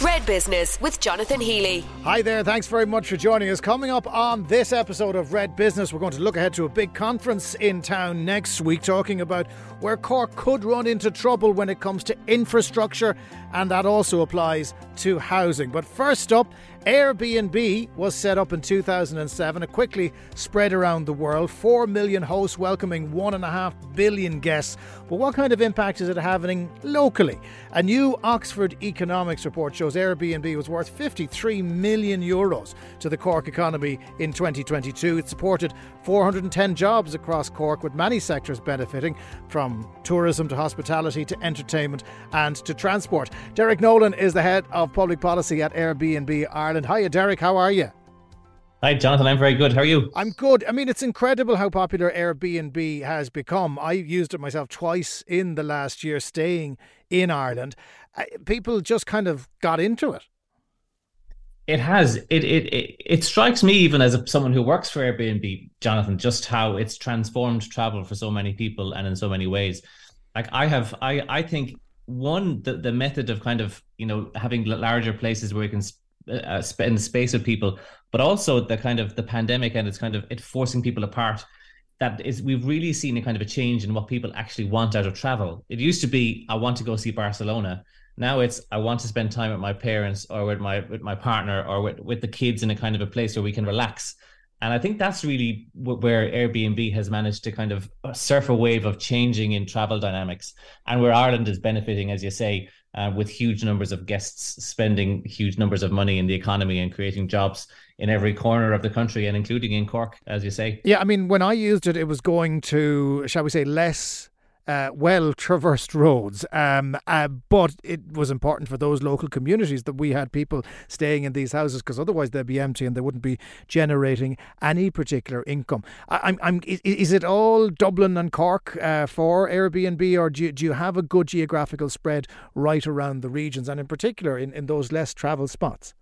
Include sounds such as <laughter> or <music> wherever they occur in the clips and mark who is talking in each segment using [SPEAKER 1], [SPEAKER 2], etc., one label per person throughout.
[SPEAKER 1] Red Business with Jonathan Healy.
[SPEAKER 2] Hi there, thanks very much for joining us. Coming up on this episode of Red Business, we're going to look ahead to a big conference in town next week, talking about where Cork could run into trouble when it comes to infrastructure, and that also applies to housing. But first up, Airbnb was set up in 2007. It quickly spread around the world. Four million hosts welcoming one and a half billion guests. But what kind of impact is it having locally? A new Oxford economics report shows Airbnb was worth 53 million euros to the Cork economy in 2022. It supported 410 jobs across Cork, with many sectors benefiting from tourism to hospitality to entertainment and to transport. Derek Nolan is the head of public policy at Airbnb Ireland. Hiya, Derek. How are you?
[SPEAKER 3] Hi, Jonathan. I'm very good. How are you?
[SPEAKER 2] I'm good. I mean, it's incredible how popular Airbnb has become. I used it myself twice in the last year staying in Ireland. People just kind of got into it.
[SPEAKER 3] It has. It it it, it strikes me even as a, someone who works for Airbnb, Jonathan, just how it's transformed travel for so many people and in so many ways. Like I have, I I think one the the method of kind of you know having larger places where you can uh, the space with people, but also the kind of the pandemic and it's kind of it forcing people apart. That is, we've really seen a kind of a change in what people actually want out of travel. It used to be, I want to go see Barcelona. Now it's, I want to spend time with my parents or with my with my partner or with, with the kids in a kind of a place where we can relax. And I think that's really where Airbnb has managed to kind of surf a wave of changing in travel dynamics, and where Ireland is benefiting, as you say, uh, with huge numbers of guests spending huge numbers of money in the economy and creating jobs in every corner of the country and including in Cork, as you say.
[SPEAKER 2] Yeah, I mean, when I used it, it was going to, shall we say, less uh, well traversed roads. Um, uh, but it was important for those local communities that we had people staying in these houses because otherwise they'd be empty and they wouldn't be generating any particular income. I, am I'm, is, it all Dublin and Cork uh, for Airbnb, or do you, do you have a good geographical spread right around the regions and in particular in, in those less travelled spots?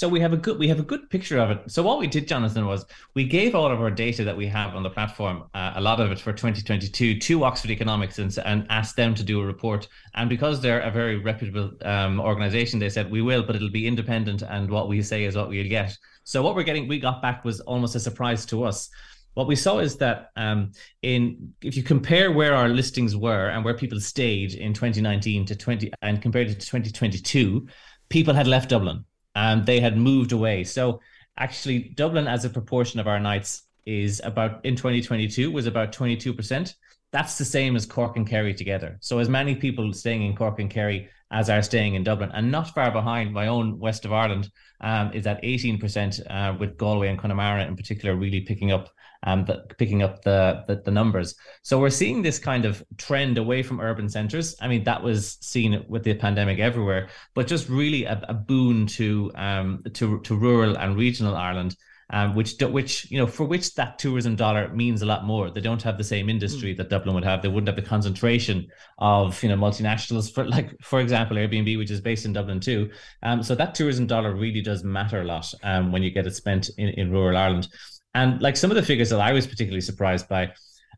[SPEAKER 3] So we have a good we have a good picture of it. So what we did, Jonathan, was we gave all of our data that we have on the platform, uh, a lot of it for 2022, to Oxford Economics and, and asked them to do a report. And because they're a very reputable um, organization, they said we will, but it'll be independent, and what we say is what we'll get. So what we're getting, we got back was almost a surprise to us. What we saw is that um, in if you compare where our listings were and where people stayed in 2019 to 20 and compared it to 2022, people had left Dublin and they had moved away. So actually, Dublin as a proportion of our nights is about in 2022 was about 22%. That's the same as Cork and Kerry together. So as many people staying in Cork and Kerry as are staying in Dublin, and not far behind my own west of Ireland um, is at 18%, uh, with Galway and Connemara in particular really picking up um, the, picking up the, the, the numbers. So we're seeing this kind of trend away from urban centres. I mean, that was seen with the pandemic everywhere, but just really a, a boon to um, to to rural and regional Ireland. Um, which which you know for which that tourism dollar means a lot more. They don't have the same industry mm. that Dublin would have. They wouldn't have the concentration of you know multinationals for like for example Airbnb, which is based in Dublin too. Um, so that tourism dollar really does matter a lot um, when you get it spent in, in rural Ireland. And like some of the figures that I was particularly surprised by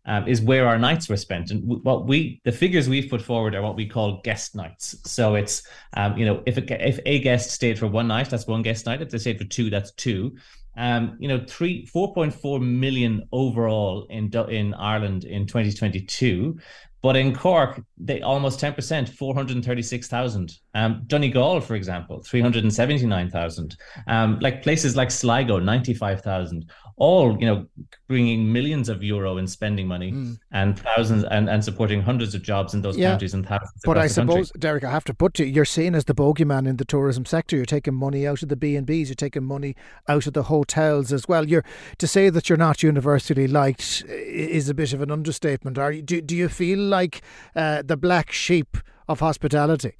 [SPEAKER 3] um, is where our nights were spent. And what we, the figures we've put forward are what we call guest nights. So it's, um, you know, if a, if a guest stayed for one night, that's one guest night. If they stayed for two, that's two. Um, you know, three, 4.4 million overall in in Ireland in 2022. But in Cork, they almost 10%, 436,000. Um, Donegal, for example, 379,000. Um, like places like Sligo, 95,000. All, you know, bringing millions of euro in spending money mm. and thousands and, and supporting hundreds of jobs in those yeah. counties and thousands.
[SPEAKER 2] But I suppose,
[SPEAKER 3] country.
[SPEAKER 2] Derek, I have to put to you, you're seen as the bogeyman in the tourism sector. You're taking money out of the B and B's. You're taking money out of the hotels as well. You're to say that you're not universally liked is a bit of an understatement. Are you? Do, do you feel like uh, the black sheep of hospitality?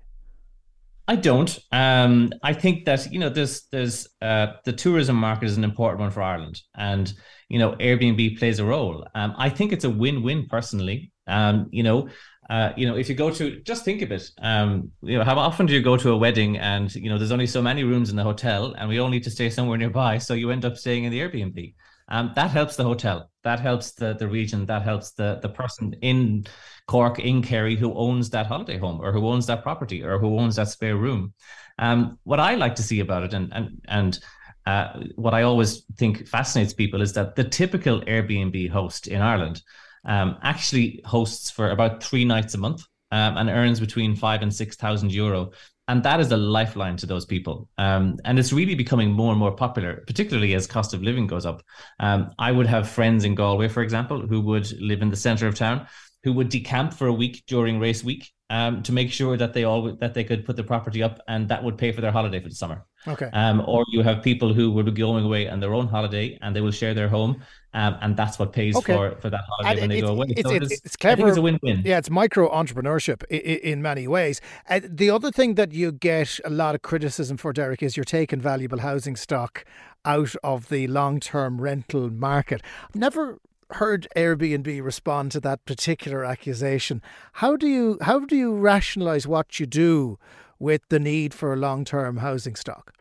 [SPEAKER 3] I don't. Um, I think that you know there's there's uh, the tourism market is an important one for Ireland, and you know Airbnb plays a role. Um, I think it's a win-win personally. Um, you know, uh, you know if you go to just think of it. Um, you know, how often do you go to a wedding and you know there's only so many rooms in the hotel, and we all need to stay somewhere nearby, so you end up staying in the Airbnb. Um, that helps the hotel, that helps the the region, that helps the the person in Cork, in Kerry, who owns that holiday home or who owns that property or who owns that spare room. Um, what I like to see about it, and and and uh, what I always think fascinates people is that the typical Airbnb host in Ireland um, actually hosts for about three nights a month um, and earns between five and six thousand euro. And that is a lifeline to those people. Um, and it's really becoming more and more popular, particularly as cost of living goes up. Um, I would have friends in Galway, for example, who would live in the centre of town, who would decamp for a week during race week um, to make sure that they all that they could put the property up, and that would pay for their holiday for the summer.
[SPEAKER 2] Okay.
[SPEAKER 3] Um, or you have people who will be going away on their own holiday, and they will share their home, um, and that's what pays okay. for for that holiday and when they go away.
[SPEAKER 2] It's, so it's, it's, it's clever.
[SPEAKER 3] it's a win-win.
[SPEAKER 2] Yeah, it's micro entrepreneurship in, in, many ways. Uh, the other thing that you get a lot of criticism for, Derek, is you're taking valuable housing stock out of the long-term rental market. I've never heard Airbnb respond to that particular accusation. How do you how do you rationalize what you do with the need for a long term housing stock?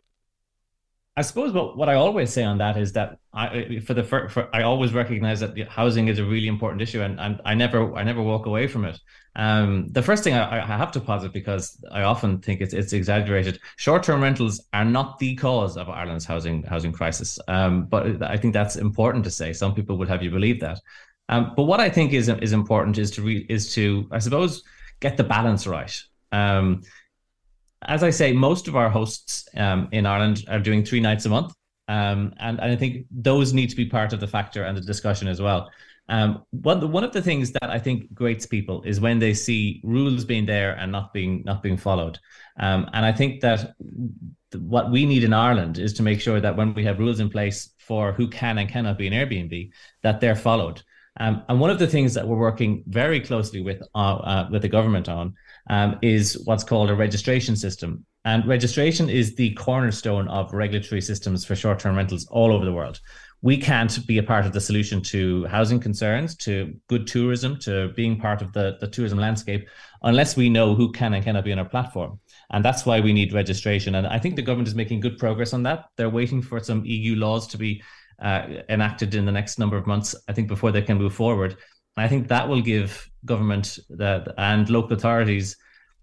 [SPEAKER 3] I suppose what, what I always say on that is that I for the for, I always recognize that housing is a really important issue and, and I never I never walk away from it. Um, the first thing I, I have to posit because I often think it's it's exaggerated. Short term rentals are not the cause of Ireland's housing housing crisis. Um, but I think that's important to say. Some people would have you believe that. Um, but what I think is is important is to re, is to I suppose get the balance right. Um, as I say, most of our hosts um, in Ireland are doing three nights a month. Um, and, and I think those need to be part of the factor and the discussion as well. Um, one one of the things that I think grates people is when they see rules being there and not being not being followed. Um, and I think that what we need in Ireland is to make sure that when we have rules in place for who can and cannot be an Airbnb, that they're followed. Um, and one of the things that we're working very closely with uh, uh, with the government on um, is what's called a registration system. And registration is the cornerstone of regulatory systems for short term rentals all over the world. We can't be a part of the solution to housing concerns, to good tourism, to being part of the, the tourism landscape, unless we know who can and cannot be on our platform. And that's why we need registration. And I think the government is making good progress on that. They're waiting for some EU laws to be uh, enacted in the next number of months, I think, before they can move forward. I think that will give government the, and local authorities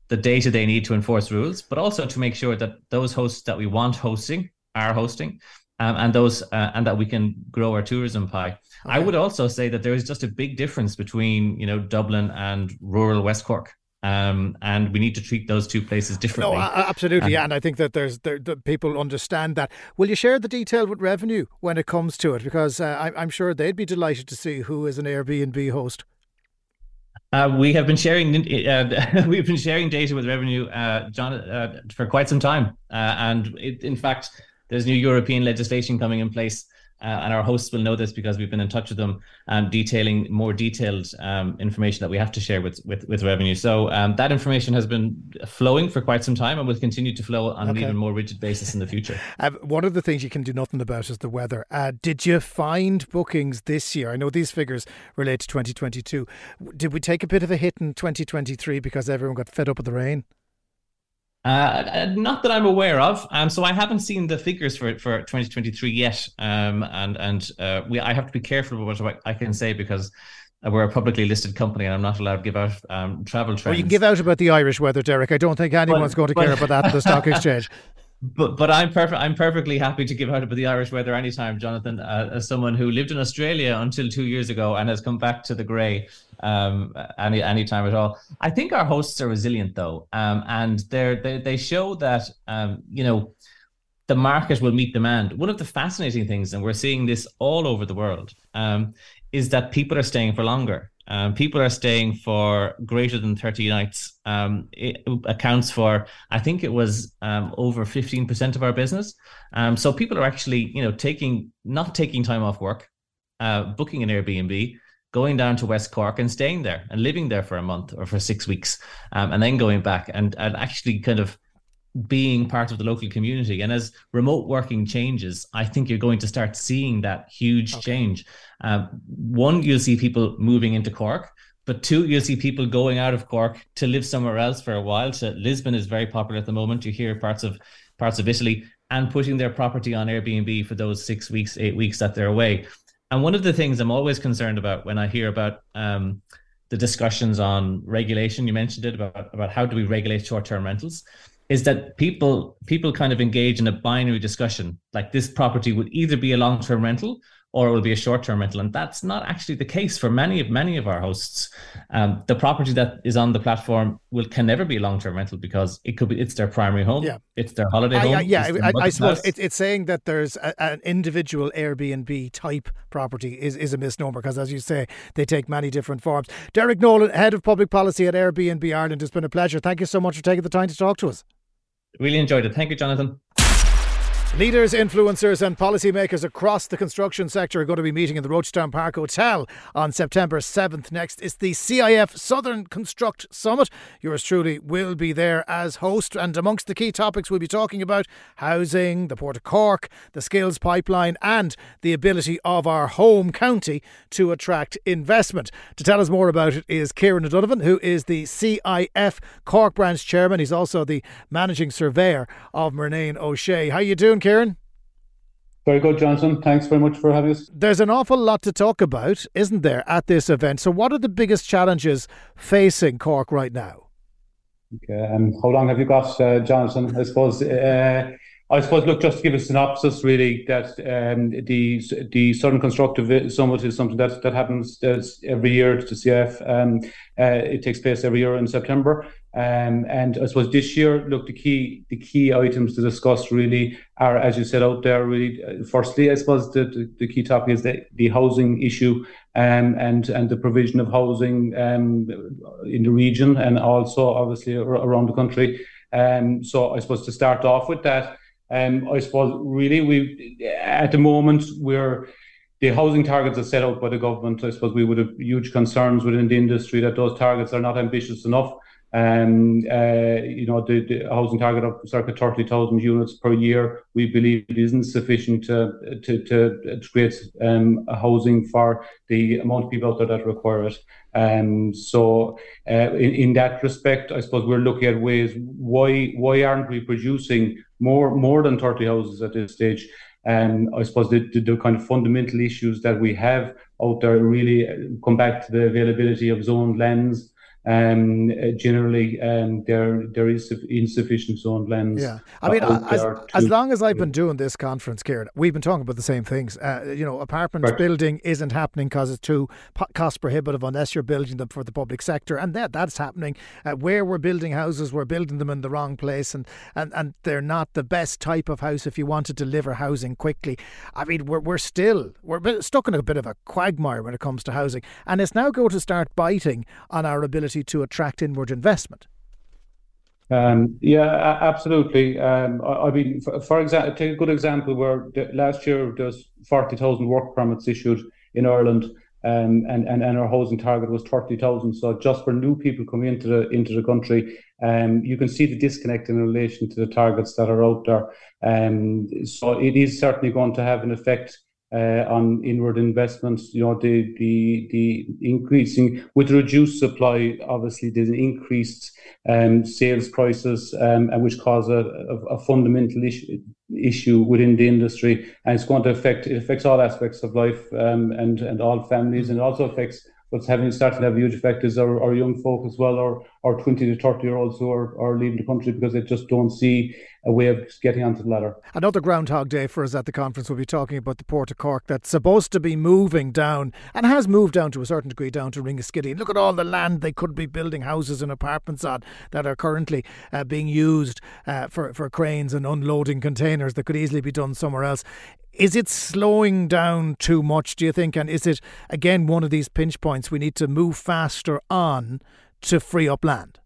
[SPEAKER 3] the data they need to enforce rules, but also to make sure that those hosts that we want hosting are hosting, um, and those uh, and that we can grow our tourism pie. Okay. I would also say that there is just a big difference between you know Dublin and rural West Cork. Um, and we need to treat those two places differently.
[SPEAKER 2] No, absolutely, and, and I think that there's there, the people understand that. Will you share the detail with revenue when it comes to it? Because uh, I, I'm sure they'd be delighted to see who is an Airbnb host.
[SPEAKER 3] Uh, we have been sharing uh, <laughs> we've been sharing data with revenue, uh, John, uh, for quite some time, uh, and it, in fact, there's new European legislation coming in place uh, and our hosts will know this because we've been in touch with them, um, detailing more detailed um, information that we have to share with with, with revenue. So um, that information has been flowing for quite some time and will continue to flow on okay. an even more rigid basis in the future.
[SPEAKER 2] Uh, <laughs> one of the things you can do nothing about is the weather. Uh, did you find bookings this year? I know these figures relate to 2022. Did we take a bit of a hit in 2023 because everyone got fed up with the rain?
[SPEAKER 3] Uh, not that I'm aware of. Um, so I haven't seen the figures for for 2023 yet. Um, and and uh, we I have to be careful about what I can say because we're a publicly listed company and I'm not allowed to give out um, travel trends.
[SPEAKER 2] Well, you can give out about the Irish weather, Derek. I don't think anyone's but, going to but, care about that at the stock <laughs> exchange.
[SPEAKER 3] But but I'm perfect. I'm perfectly happy to give out about the Irish weather anytime, Jonathan. Uh, as someone who lived in Australia until two years ago and has come back to the grey um, any any time at all. I think our hosts are resilient though, um, and they're, they they show that um, you know the market will meet demand. One of the fascinating things, and we're seeing this all over the world, um, is that people are staying for longer. Um, people are staying for greater than 30 nights. Um, it accounts for, I think it was um, over 15% of our business. Um, so people are actually, you know, taking, not taking time off work, uh, booking an Airbnb, going down to West Cork and staying there and living there for a month or for six weeks, um, and then going back and, and actually kind of being part of the local community. And as remote working changes, I think you're going to start seeing that huge okay. change. Um, one, you'll see people moving into Cork, but two, you'll see people going out of Cork to live somewhere else for a while. So Lisbon is very popular at the moment. You hear parts of parts of Italy and putting their property on Airbnb for those six weeks, eight weeks that they're away. And one of the things I'm always concerned about when I hear about um, the discussions on regulation, you mentioned it about, about how do we regulate short-term rentals, is that people people kind of engage in a binary discussion. Like this property would either be a long-term rental or it will be a short-term rental, and that's not actually the case for many of many of our hosts. Um, the property that is on the platform will can never be a long-term rental because it could be it's their primary home,
[SPEAKER 2] yeah.
[SPEAKER 3] it's their holiday home.
[SPEAKER 2] yeah, I, I, suppose it, it's saying that there's a, an individual Airbnb type property is, is a misnomer because, as you say, they take many different forms. Derek Nolan, head of public policy at Airbnb Ireland, it's been a pleasure. Thank you so much for taking the time to talk to us.
[SPEAKER 3] Really enjoyed it. Thank you, Jonathan.
[SPEAKER 2] Leaders, influencers, and policymakers across the construction sector are going to be meeting in the Rochestown Park Hotel on September 7th. Next is the CIF Southern Construct Summit. Yours truly will be there as host. And amongst the key topics, we'll be talking about housing, the Port of Cork, the skills pipeline, and the ability of our home county to attract investment. To tell us more about it is Kieran O'Donovan, who is the CIF Cork branch chairman. He's also the managing surveyor of Murnane O'Shea. How are you doing? Doing, Kieran?
[SPEAKER 4] Very good, Jonathan. Thanks very much for having us.
[SPEAKER 2] There's an awful lot to talk about, isn't there, at this event? So, what are the biggest challenges facing Cork right now?
[SPEAKER 4] Okay, um, how long have you got, uh, Jonathan? I suppose. Uh, I suppose, look, just to give a synopsis, really, that um, the the Southern Constructive Summit is something that that happens every year to CIF. Um, uh, it takes place every year in September. Um, and I suppose this year, look, the key the key items to discuss really are, as you said out there, really. Uh, firstly, I suppose the, key topic is the, housing issue um, and the provision of housing um, in the region and also obviously around the country. So I suppose to start off with that, I suppose really we at the moment the housing targets are set out by the government. I suppose we would have huge concerns within the industry that those targets are not ambitious enough. Um, uh, you know, the, the, housing target of circa 30,000 units per year, we believe it isn't sufficient to, to, to, to create um, housing for the amount of people out there that require it. Um, so, uh, in, in that respect, I suppose we're looking at ways why why aren't we producing more more than 30 houses at this stage? And I suppose the, the, the, kind of fundamental issues that we have out there really come back to the availability of zoned lands, um, generally um, there there is insufficient zoned lands.
[SPEAKER 2] Yeah, I mean, as, as long as I've been doing this conference, Kieran, we've been talking about the same things. Uh, you know, apartment right. building isn't happening because it's too cost prohibitive unless you're building them for the public sector, and that that's happening. Uh, where we're building houses, we're building them in the wrong place, and, and and they're not the best type of house if you want to deliver housing quickly. I mean, we're we're still we're stuck in a bit of a quagmire when it comes to housing, and it's now going to start biting on our ability ability to attract inward investment?
[SPEAKER 4] Um, yeah, absolutely. Um, I, I, mean, for, for, example, take a good example where the, last year there was 40,000 work permits issued in Ireland, um, and, and, and our housing target was 30,000. So just for new people coming into the into the country, um, you can see the disconnect in relation to the targets that are out there. Um, so it is certainly going to have an effect on inward investments. You know, the increasing with reduced supply, obviously there's an increased um, sales prices, um, and which cause a, fundamental issue within the industry, and it's going to affect it affects all aspects of life um, and all families, and it also affects what's having started to have a huge effect is our young folk as well, or or 20 to 30 year olds who are, are leaving the country because they just don't see a way of getting onto the ladder.
[SPEAKER 2] Another Groundhog Day for us at the conference. We'll be talking about the Port of Cork that's supposed to be moving down and has moved down to a certain degree down to Ringaskiddy. Look at all the land they could be building houses and apartments on that are currently uh, being used uh, for, for cranes and unloading containers that could easily be done somewhere else. Is it slowing down too much, do you think? And is it, again, one of these pinch points we need to move faster on to free up land?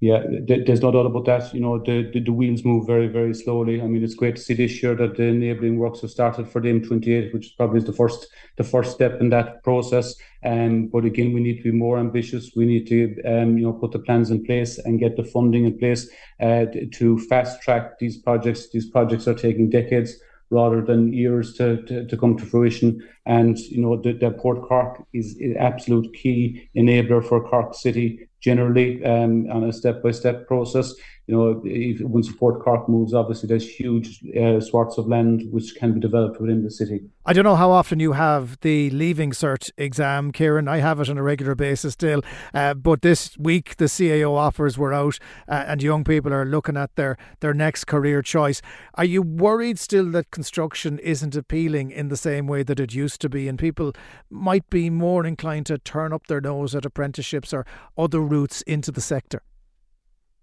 [SPEAKER 4] Yeah, there's no doubt about that. You know, the, the, the, wheels move very, very slowly. I mean, it's great to see this year that the enabling works have started for the M28, which probably is the first the first step in that process. Um, but again, we need to be more ambitious. We need to, um, you know, put the plans in place and get the funding in place uh, to fast track these projects. These projects are taking decades rather than years to, to, to come to fruition. And, you know, the, the Port Cork is an absolute key enabler for Cork City generally um, on a step-by-step process. you know, if, when support Cork moves, obviously there's huge uh, swaths of land which can be developed within the city.
[SPEAKER 2] I don't know how often you have the Leaving Cert exam, Kieran. I have it on a regular basis still. Uh, but this week the CAO offers were out uh, and young people are looking at their, their next career choice. Are you worried still that construction isn't appealing in the same way that it used to be and people might be more inclined to turn up their nose at apprenticeships or other routes into the sector?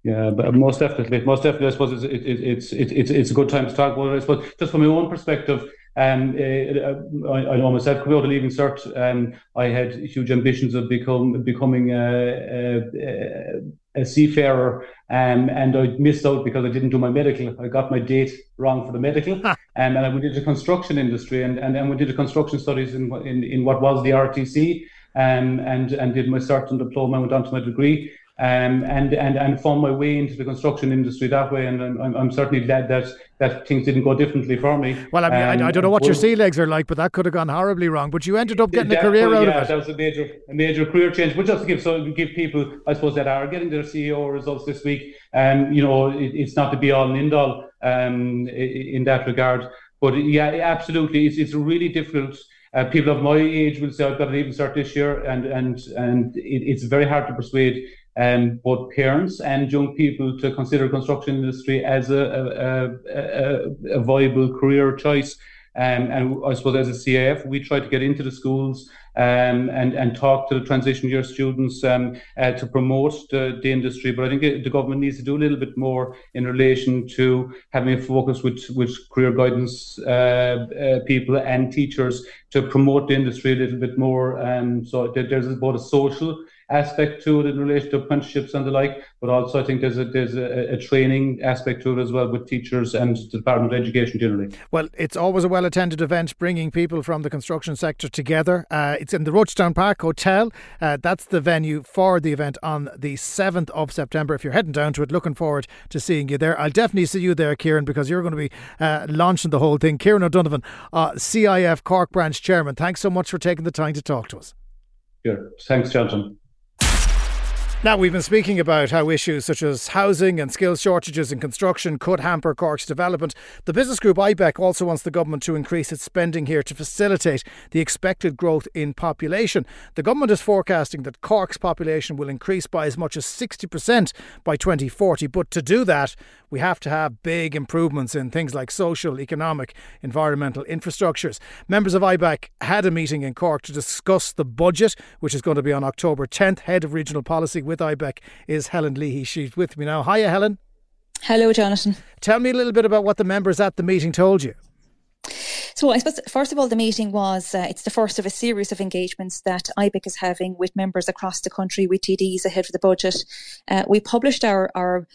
[SPEAKER 4] Yeah, but most definitely, most definitely, I suppose it's it's it's it's it's a good time to talk about it. I suppose just from my own perspective, um, uh, I, I know myself coming out of leaving cert, um, I had huge ambitions of become becoming a, a, a seafarer, um, and I missed out because I didn't do my medical. I got my date wrong for the medical, <laughs> um, and I went into the construction industry, and and then we did the construction studies in in, in what was the RTC, um, and and did my cert and diploma, went on to my degree um, and and and found my way into the construction industry that way. And I'm, I'm certainly glad that that things didn't go differently for me.
[SPEAKER 2] Well, I mean, um, I, I, don't know what well, your sea legs are like, but that could have gone horribly wrong. But you ended up getting a career out
[SPEAKER 4] yeah,
[SPEAKER 2] of it.
[SPEAKER 4] that was a major a major career change. But just to give so give people, I suppose, that are getting their CAO results this week, um, you know, it, it's not to be all and end all um, in that regard. But yeah, absolutely, it's it's really difficult. Uh, people of my age will say, "I've got to even start this year," and and and it, it's very hard to persuade um, both parents and young people to consider construction industry as a, a, a, a viable career choice. Um, and I suppose as a CIF, we try to get into the schools um, and and talk to the transition year students um, uh, to promote the, the industry. But I think it, the government needs to do a little bit more in relation to having a focus with with career guidance uh, uh, people and teachers to promote the industry a little bit more. Um, so there's both a social aspect to it in relation to apprenticeships and the like, but also I think there's a there's a, a training aspect to it as well with teachers and the Department of Education generally.
[SPEAKER 2] Well, it's always a well attended event, bringing people from the construction sector together. Uh, it's in the Rochestown Park Hotel. Uh, that's the venue for the event on the seventh of September. If you're heading down to it, looking forward to seeing you there. I'll definitely see you there, Kieran, because you're going to be uh, launching the whole thing. Kieran O'Donovan, uh, CIF Cork Branch Chairman. Thanks so much for taking the time to talk to us.
[SPEAKER 4] Sure. Thanks, Jonathan.
[SPEAKER 2] Now, we've been speaking about how issues such as housing and skills shortages in construction could hamper Cork's development. The business group IBEC also wants the government to increase its spending here to facilitate the expected growth in population. The government is forecasting that Cork's population will increase by as much as 60% by 2040. But to do that, we have to have big improvements in things like social, economic, environmental infrastructures. Members of IBEC had a meeting in Cork to discuss the budget, which is going to be on October 10th. Head of Regional Policy with IBEC is Helen Leahy. She's with me now. Hiya, Helen.
[SPEAKER 5] Hello, Jonathan.
[SPEAKER 2] Tell me a little bit about what the members at the meeting told you.
[SPEAKER 5] So I suppose first of all, the meeting was uh, it's the first of a series of engagements that IBEC is having with members across the country with TDs ahead of the budget. Uh, we published our our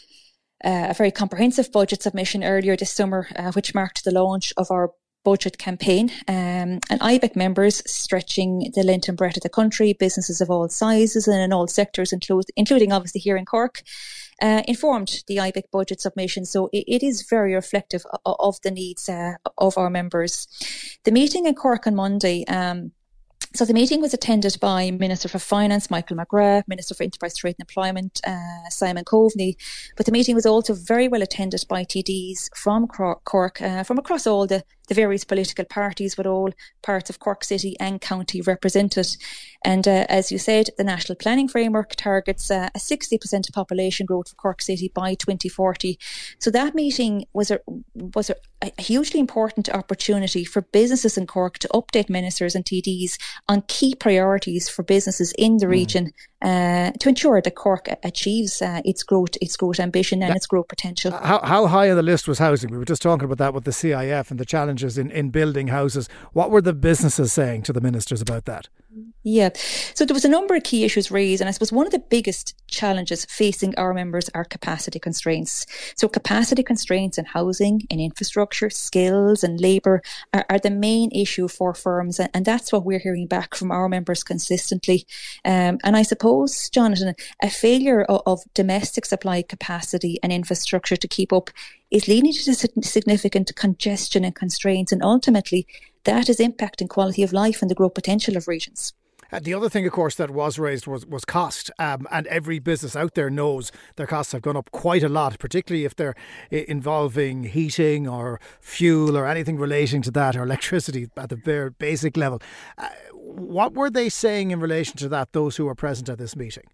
[SPEAKER 5] uh, a very comprehensive budget submission earlier this summer, uh, which marked the launch of our budget campaign. Um, and IBEC members stretching the length and breadth of the country, businesses of all sizes and in all sectors, include, including obviously here in Cork, uh, informed the IBEC budget submission. So it, it is very reflective of, of the needs uh, of our members. The meeting in Cork on Monday. Um, so the meeting was attended by Minister for Finance Michael McGrath, Minister for Enterprise, Trade and Employment uh, Simon Coveney, but the meeting was also very well attended by TDs from Cork, uh, from across all the the various political parties with all parts of Cork City and County represented. And uh, as you said, the National Planning Framework targets uh, a 60% population growth for Cork City by 2040. So that meeting was a was a, a hugely important opportunity for businesses in Cork to update ministers and TDs on key priorities for businesses in the mm. Uh, to ensure that Cork achieves uh, its growth, its growth ambition and its growth potential.
[SPEAKER 2] How, how high on the list was housing? We were just talking about that with the CIF and the challenges in, in building houses. What were the businesses saying to the ministers about that?
[SPEAKER 5] Yeah. So there was a number of key issues raised, and I suppose one of the biggest challenges facing our members are capacity constraints. So capacity constraints in housing, in infrastructure, skills and labour are, are, the main issue for firms, and that's what we're hearing back from our members consistently. Um, and I suppose, Jonathan, a failure of, of domestic supply capacity and infrastructure to keep up is leading to significant congestion and constraints, and ultimately that is impacting quality of life and the growth potential of regions.
[SPEAKER 2] Uh, the other thing, of course, that was raised was, was cost. Um, and every business out there knows their costs have gone up quite a lot, particularly if they're involving heating or fuel or anything relating to that or electricity at the bare basic level. Uh, what were they saying in relation to that, those who were present at this meeting?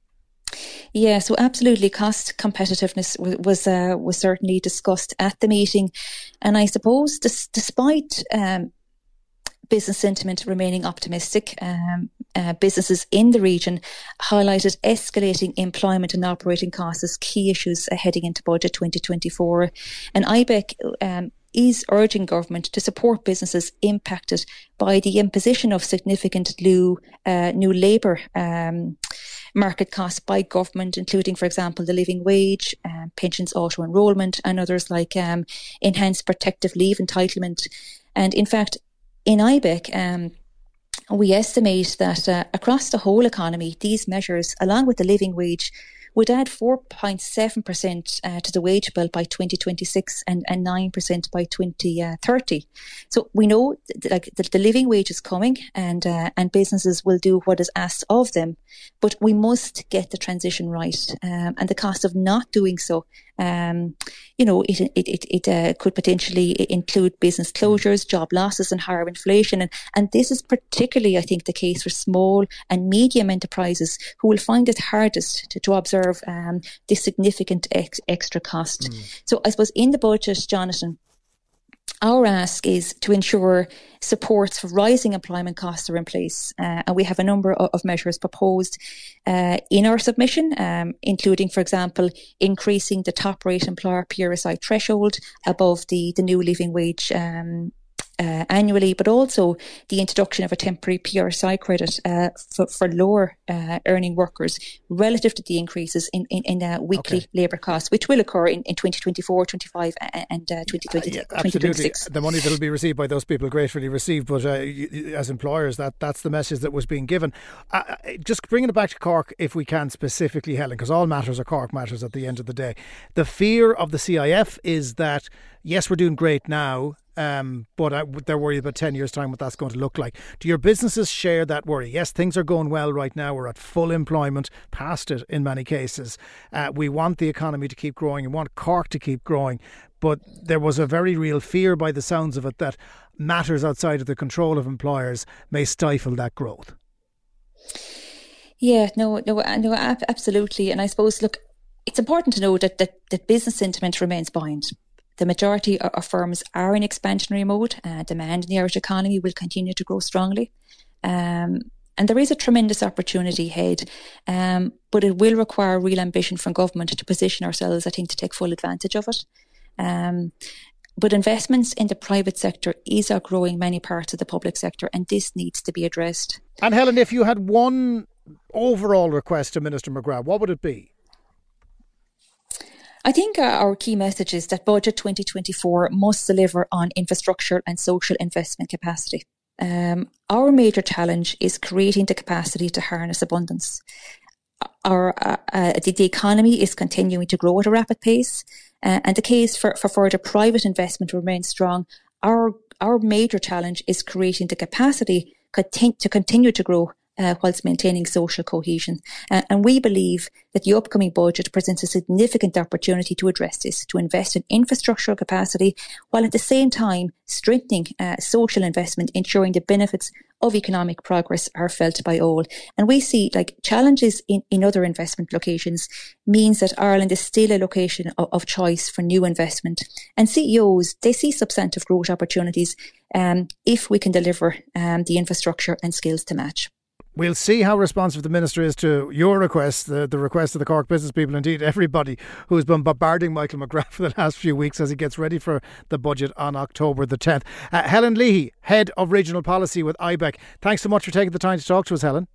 [SPEAKER 5] Yeah, so absolutely, cost competitiveness was was, uh, was certainly discussed at the meeting, and I suppose dis- despite um, business sentiment remaining optimistic. Um, uh, businesses in the region highlighted escalating employment and operating costs as key issues heading into budget 2024. And IBEC um, is urging government to support businesses impacted by the imposition of significant new, uh, new labour um, market costs by government, including, for example, the living wage, um, pensions auto enrolment, and others like um, enhanced protective leave entitlement. And in fact, in IBEC, um, we estimate that uh, across the whole economy, these measures, along with the living wage, would add 4.7% uh, to the wage bill by 2026 and, and 9% by 2030. So we know th- like the, the, living wage is coming and uh, and businesses will do what is asked of them, but we must get the transition right. Um, and the cost of not doing so um, you know, it it it, it uh, could potentially include business closures, job losses, and higher inflation. And and this is particularly, I think, the case for small and medium enterprises who will find it hardest to, to observe um, this significant ex- extra cost. Mm. So I suppose in the budget, Jonathan, our ask is to ensure supports for rising employment costs are in place. Uh, and we have a number of, measures proposed uh, in our submission, um, including, for example, increasing the top rate employer PRSI threshold above the, the new living wage um, uh, annually, but also the introduction of a temporary PRSI credit uh, for, for lower uh, earning workers relative to the increases in, in, in uh, weekly okay. labour costs, which will occur in, in 2024, 25 and 2020, uh, yeah, 2026.
[SPEAKER 2] The money that will be received by those people gratefully received, but uh, as employers, that that's the message that was being given. just bringing it back to Cork, if we can specifically, Helen, because all matters are Cork matters at the end of the day. The fear of the CIF is that, yes, we're doing great now, um, but I, they're worried about 10 years' time what that's going to look like. Do your businesses share that worry? Yes, things are going well right now. We're at full employment, past it in many cases. Uh, we want the economy to keep growing and want Cork to keep growing. But there was a very real fear by the sounds of it that matters outside of the control of employers may stifle that growth.
[SPEAKER 5] Yeah, no, no, no, absolutely. And I suppose, look, it's important to know that, that, that business sentiment remains buoyant. The majority of firms are in expansionary mode. Uh, demand in the Irish economy will continue to grow strongly. Um, and there is a tremendous opportunity ahead, um, but it will require real ambition from government to position ourselves, I think, to take full advantage of it. Um, but investments in the private sector is outgrowing many parts of the public sector, and this needs to be addressed.
[SPEAKER 2] And Helen, if you had one overall request to Minister McGrath, what would it be?
[SPEAKER 5] I think uh, our key message is that Budget 2024 must deliver on infrastructure and social investment capacity. Um, our major challenge is creating the capacity to harness abundance. Our uh, uh, the, the, economy is continuing to grow at a rapid pace, uh, and the case for, for further private investment remains strong. Our our major challenge is creating the capacity to continue to grow uh, whilst maintaining social cohesion. Uh, and we believe that the upcoming budget presents a significant opportunity to address this, to invest in infrastructural capacity, while at the same time strengthening uh, social investment, ensuring the benefits of economic progress are felt by all. And we see like challenges in, in other investment locations means that Ireland is still a location of, of choice for new investment. And CEOs, they see substantive growth opportunities um, if we can deliver um, the infrastructure and skills to match.
[SPEAKER 2] We'll see how responsive the Minister is to your request, the, the request of the Cork business people, indeed everybody who has been bombarding Michael McGrath <laughs> for the last few weeks as he gets ready for the budget on October the 10th. Uh, Helen Leahy, Head of Regional Policy with IBEC. Thanks so much for taking the time to talk to us, Helen.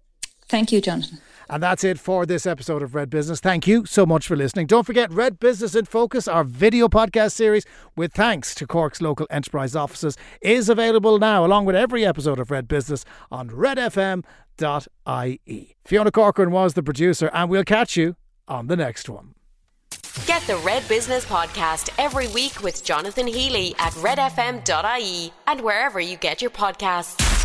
[SPEAKER 5] Thank you, Jonathan.
[SPEAKER 2] And that's it for this episode of Red Business. Thank you so much for listening. Don't forget Red Business in Focus, our video podcast series with thanks to Cork's local enterprise offices, is available now along with every episode of Red Business on redfm.ie. Fiona Corcoran was the producer, and we'll catch you on the next one.
[SPEAKER 1] Get the Red Business podcast every week with Jonathan Healy at redfm.ie and wherever you get your podcasts.